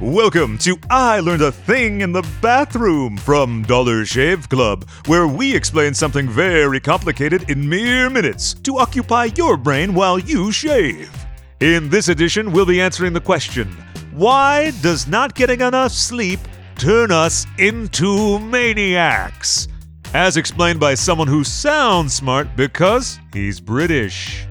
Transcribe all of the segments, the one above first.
Welcome to I Learned a Thing in the Bathroom from Dollar Shave Club, where we explain something very complicated in mere minutes to occupy your brain while you shave. In this edition, we'll be answering the question Why does not getting enough sleep turn us into maniacs? As explained by someone who sounds smart because he's British.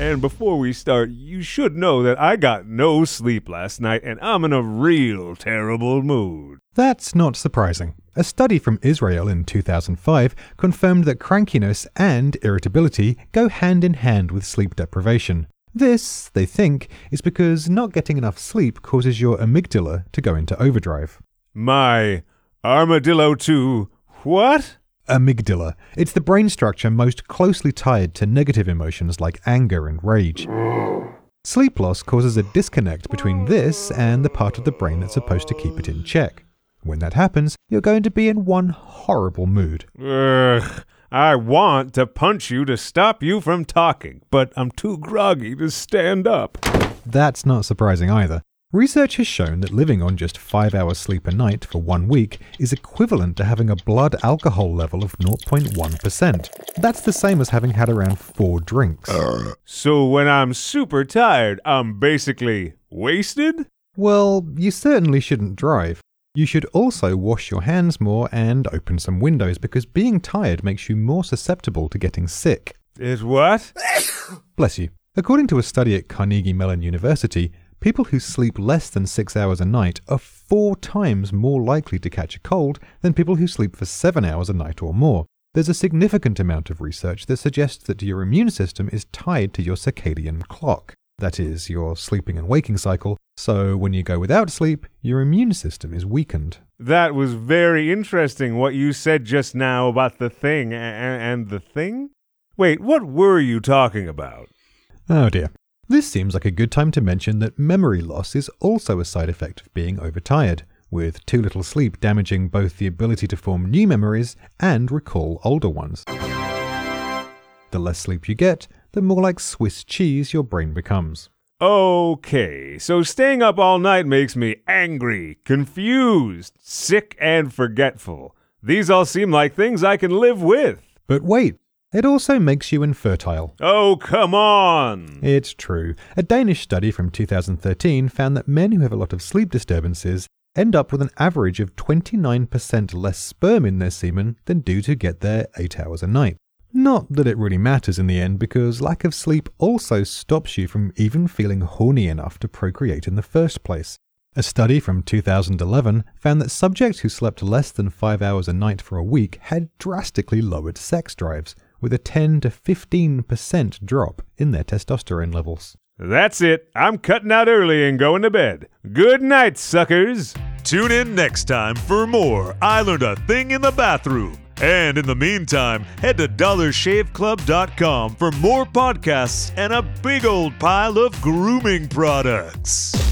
And before we start, you should know that I got no sleep last night and I'm in a real terrible mood. That's not surprising. A study from Israel in 2005 confirmed that crankiness and irritability go hand in hand with sleep deprivation. This, they think, is because not getting enough sleep causes your amygdala to go into overdrive. My armadillo to what? Amygdala. It's the brain structure most closely tied to negative emotions like anger and rage. Sleep loss causes a disconnect between this and the part of the brain that's supposed to keep it in check. When that happens, you're going to be in one horrible mood. Ugh. I want to punch you to stop you from talking, but I'm too groggy to stand up. That's not surprising either. Research has shown that living on just 5 hours sleep a night for one week is equivalent to having a blood alcohol level of 0.1%. That's the same as having had around 4 drinks. So when I'm super tired, I'm basically wasted? Well, you certainly shouldn't drive. You should also wash your hands more and open some windows because being tired makes you more susceptible to getting sick. Is what? Bless you. According to a study at Carnegie Mellon University, people who sleep less than six hours a night are four times more likely to catch a cold than people who sleep for seven hours a night or more. There's a significant amount of research that suggests that your immune system is tied to your circadian clock. That is, your sleeping and waking cycle. So when you go without sleep, your immune system is weakened. That was very interesting what you said just now about the thing and the thing? Wait, what were you talking about? Oh dear. This seems like a good time to mention that memory loss is also a side effect of being overtired, with too little sleep damaging both the ability to form new memories and recall older ones. The less sleep you get, the more like Swiss cheese your brain becomes. Okay, so staying up all night makes me angry, confused, sick, and forgetful. These all seem like things I can live with. But wait, it also makes you infertile. Oh, come on! It's true. A Danish study from 2013 found that men who have a lot of sleep disturbances end up with an average of 29% less sperm in their semen than do to get their 8 hours a night. Not that it really matters in the end, because lack of sleep also stops you from even feeling horny enough to procreate in the first place. A study from 2011 found that subjects who slept less than 5 hours a night for a week had drastically lowered sex drives, with a 10 to 15% drop in their testosterone levels. That's it. I'm cutting out early and going to bed. Good night, suckers. Tune in next time for more I Learned a Thing in the Bathroom. And in the meantime, head to dollarshaveclub.com for more podcasts and a big old pile of grooming products.